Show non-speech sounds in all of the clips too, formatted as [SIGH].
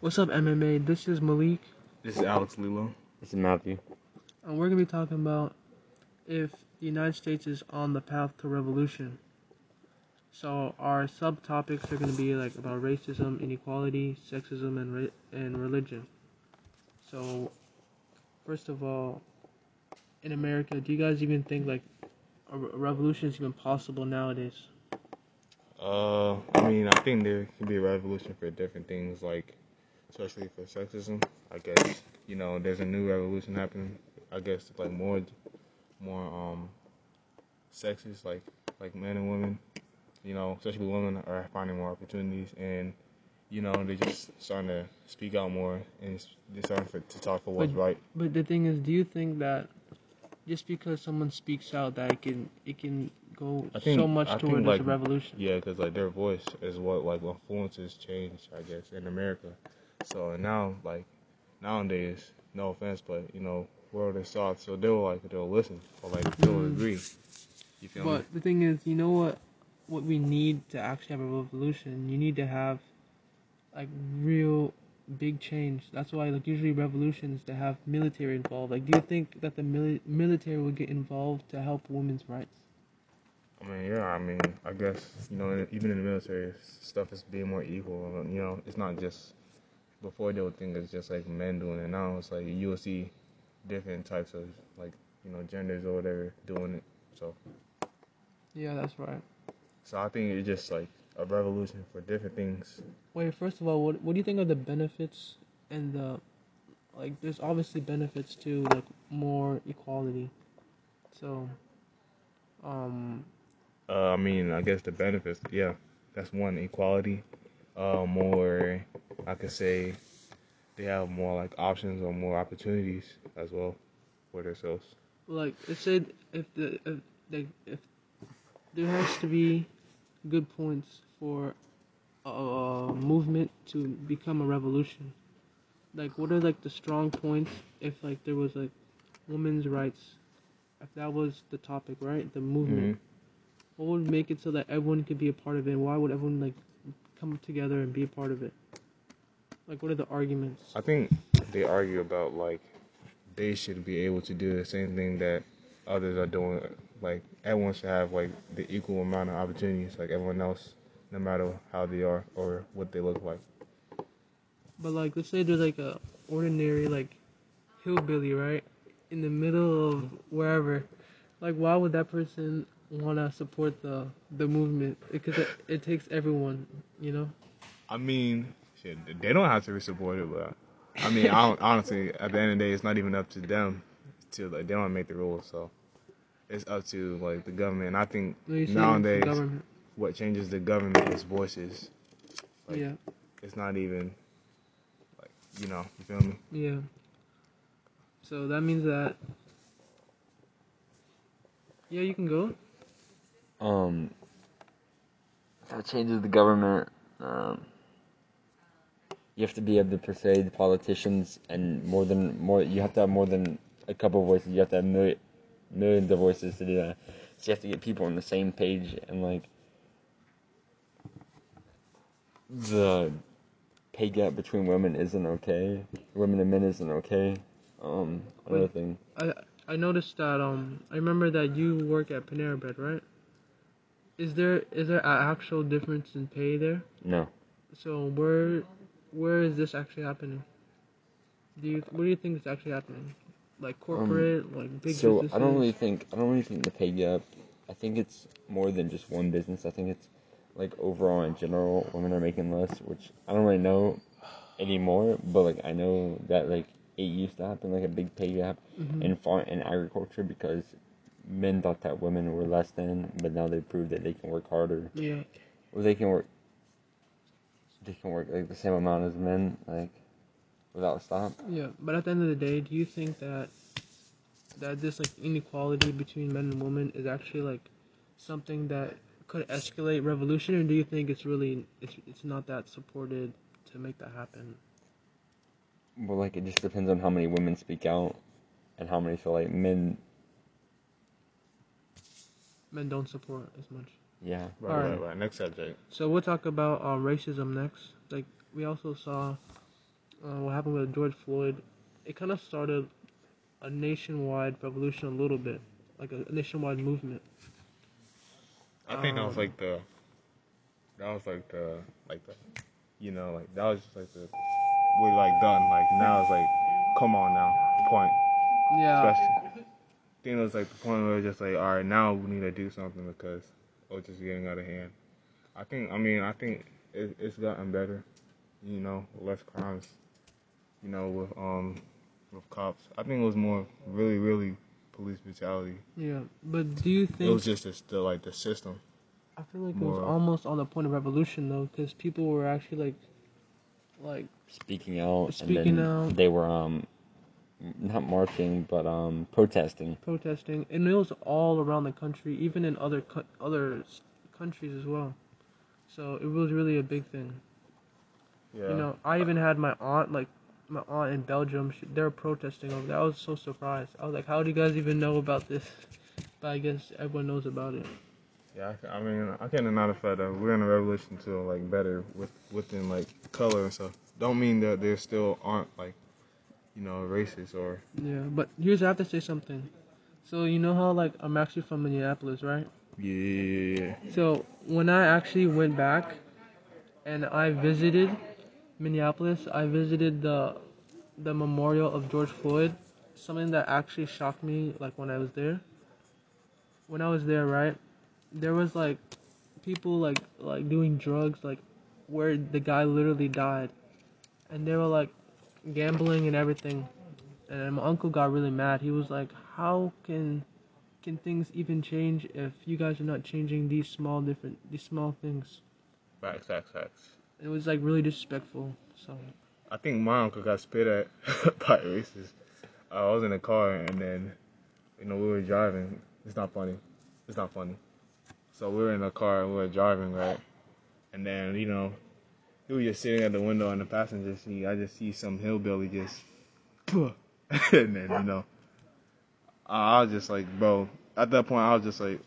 What's up, MMA? This is Malik, This is Alex Lilo. This is Matthew. and we're gonna be talking about if the United States is on the path to revolution. So our subtopics are gonna be like about racism, inequality, sexism, and re- and religion. So, first of all, in America, do you guys even think like a re- a revolution is even possible nowadays? Uh, I mean, I think there could be a revolution for different things, like especially for sexism. I guess you know, there's a new revolution happening. I guess like more, more um, sexist, like like men and women. You know, especially women are finding more opportunities, and you know, they're just starting to speak out more and they're starting for, to talk for what's But- right. But the thing is, do you think that just because someone speaks out, that it can it can go think- so much I toward like, revolution? Yeah, because like their voice is what like influences change, I guess, in America. So now, like nowadays, no offense, but you know, world is soft, so they'll like they'll listen or like they'll Mm. agree. You feel me? But the thing is, you know what? What we need to actually have a revolution, you need to have like real big change. That's why like usually revolutions they have military involved. Like, do you think that the mili- military would get involved to help women's rights? I mean, yeah, I mean, I guess you know, even in the military, stuff is being more equal. You know, it's not just before they would think it's just like men doing it. Now it's like you will see different types of like you know genders or whatever doing it. So. Yeah, that's right. So I think it's just like a revolution for different things. Wait, first of all, what what do you think are the benefits and the like? There's obviously benefits to like more equality. So, um, Uh, I mean, I guess the benefits, yeah, that's one equality. Uh, more, I could say, they have more like options or more opportunities as well for themselves. like it said if the if if there has to be good points for a, movement to become a revolution. Like what are like the strong points if like there was like women's rights? If that was the topic right? The movement. Mhm. what would make it so that everyone could be a part of it? Why would everyone like come together and be a part of it like what are the arguments I think they argue about like they should be able to do the same thing that others are doing. Like everyone should have like the equal amount of opportunities like everyone else, no matter how they are or what they look like. But like, let's say there's like a ordinary like hillbilly, right, in the middle of wherever. Like, why would that person wanna support the the movement? Because it, it takes everyone, you know. I mean, shit, they don't have to be supported, but I mean, I don't, honestly, at the end of the day, it's not even up to them to like they don't make the rules, so it's up to like the government. And I think No, you're saying it's the nowadays, what changes the government is voices. Like, yeah, It's not even like you know, you feel me? yeah. So that means that. Yeah, you can go. Um, that changes the government. Um, you have to be able to persuade politicians, and more than more, you have to have more than a couple of voices. You have to have million, millions of voices to do that. So you have to get people on the same page, and like the pay gap between women isn't okay. Women and men isn't okay. Um, another Wait. thing. I I noticed that um I remember that you work at Panera Bread, right? Is there is there an actual difference in pay there? No. So where where is this actually happening? Do you what do you think is actually happening? Like corporate, like big Um, so businesses. I don't really think I don't really think the pay gap. I think it's more than just one business. I think it's like overall in general, women are making less, which I don't really know anymore. But like I know that like it used to happen, like a big pay gap Mhm. in farm in agriculture because men thought that women were less than, but now they proved that they can work harder. Yeah. Or they can work. They can work like the same amount as men, like without a stop. Yeah. But at the end of the day, do you think that that this like inequality between men and women is actually like something that could escalate revolution, or do you think it's really it's it's not that supported to make that happen? Well, like it just depends on how many women speak out, and how many feel like men. Men don't support as much. Yeah. Right, Alright. right, right. Next subject. So we'll talk about uh, racism next. Like we also saw uh, what happened with George Floyd, it kind of started a nationwide revolution a little bit, like a nationwide movement. I think that was Um, like the, that was like the, like the, you know, like that was just like the, we're like done. Like now it's like, come on now, point. Yeah. Especially, I think it was like the point where it's just like, all right, now we need to do something because it's just getting out of hand. I think, I mean, I think it, it's gotten better. You know, less crimes. You know, with um, with cops. I think it was more really, really police brutality. Yeah. But do you think It was just the, the like the system. I feel like it was more- almost on the point of revolution though, because people were actually like, like Speaking out, Speaking and then out. they were um, not marching, but um, protesting. protesting, and it was all around the country, even in other co- other s- countries as well. So it was really a big thing. Yeah. You know, I even had my aunt, like my aunt in Belgium, she, they were protesting over there. I was so surprised. I was like, how do you guys even know about this? [LAUGHS] But I guess everyone knows about it. Yeah, I, I mean, I can't deny the fact that we're in a revolution to like better with within like color and stuff. Don't mean that there still aren't like, you know, racist or Yeah, but here's I have to say something. So you know how like I'm actually from Minneapolis, right? yeah. So when I actually went back and I visited Minneapolis, I visited the the memorial of George Floyd. Something that actually shocked me, like when I was there. When I was there, right, there was like people like like doing drugs, like where the guy literally died, and they were like gambling and everything. And my uncle got really mad. He was like, "How can can things even change if you guys are not changing these small different these small things?" Facts, facts, facts. It was like really disrespectful. So I think my uncle got spit at [LAUGHS] by racists. I was in a car and then, you know, we were driving. It's not funny. It's not funny. So we were in a car and we were driving, right? And then, you know, he was just sitting at the window in the passenger seat. I just see some hillbilly just, [LAUGHS] and then, you know, I was just like, bro, at that point, I was just like,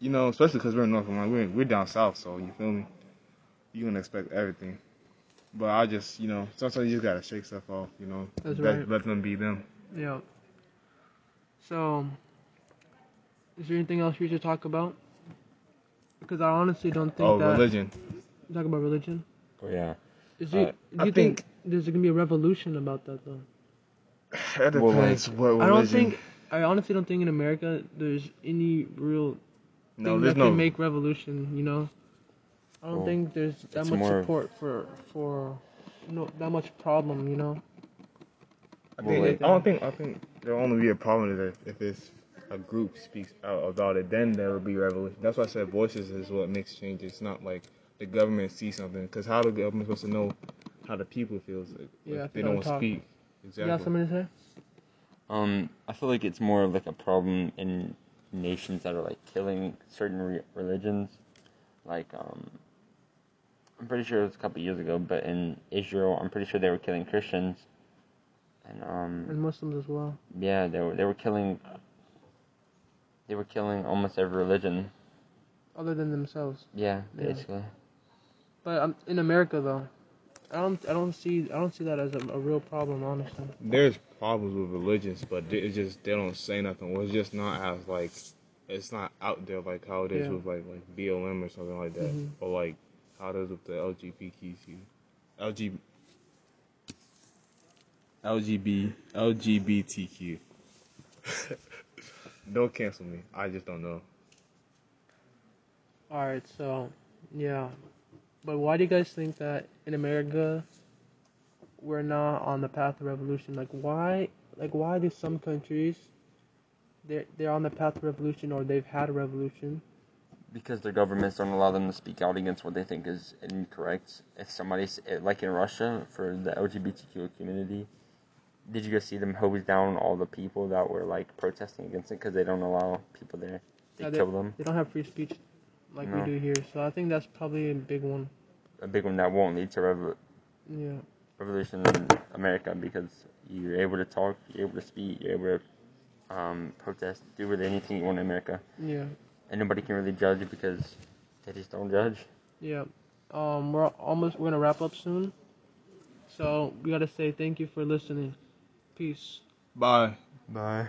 you know, especially because we're in North Carolina, we're, we're down south, so you feel me? You can expect everything. But I just, you know, sometimes you just gotta shake stuff off, you know. That's let, right. let them be them. yeah. So is there anything else we should talk about? Because I honestly don't think Oh, that religion. talk about religion. Yeah. Is there, Uh, do I you think, there's gonna be a revolution about that though? That Well, depends what religion. I don't think. I honestly don't think in America there's any real no, thing there's that no. can make revolution. You know, I don't Well, think there's that much more- support for for no that much problem. You know. I, Well, think. I don't think. I think there'll only be a problem if if it's a group speaks out about it. Then there will be revolution. That's why I said voices is what makes change. It's not like the government see something. Because how the government supposed to know how the people feels? Like, Yeah, if if they they don't don't talk. speak. You Exactly. got something to say? Um, I feel like it's more of like a problem in nations that are like killing certain re- religions. Like, um, I'm pretty sure it was a couple years ago, but in Israel, I'm pretty sure they were killing Christians. And um, And Muslims as well. yeah, they were they were killing. They were killing almost every religion. Other than themselves. Yeah, Yeah. But um, in America though, I don't I don't see I don't see that as a, a real problem honestly. There's problems with religions, but they- it's just they don't say nothing. Well, it's just not as like it's not out there like how it is Yeah. with like like BLM or something like that, Mhm. or like how it is with the LGBTQ, LG, LGB, LGBTQ. [LAUGHS] don't cancel me. I just don't know. All right, so yeah, but why do you guys think that in America we're not on the path of revolution? Like why? Like why do some countries they're they're on the path of revolution or they've had a revolution? Because their governments don't allow them to speak out against what they think is incorrect. If somebody's eh, like in Russia for the LGBTQ community, did you guys see them hose down all the people that were like protesting against it because they don't allow people there? They Yeah, kill them. They don't have free speech like No. we do here, so I think that's probably a big one. A big one that won't lead to rev- Yeah, revolution in America because you're able to talk, you're able to speak, you're able to um, protest, do really anything you want in America, yeah, and nobody can really judge because they just don't judge. yeah. Um, we're almost we're gonna wrap up soon. So we gotta say thank you for listening. Peace. Bye. Bye.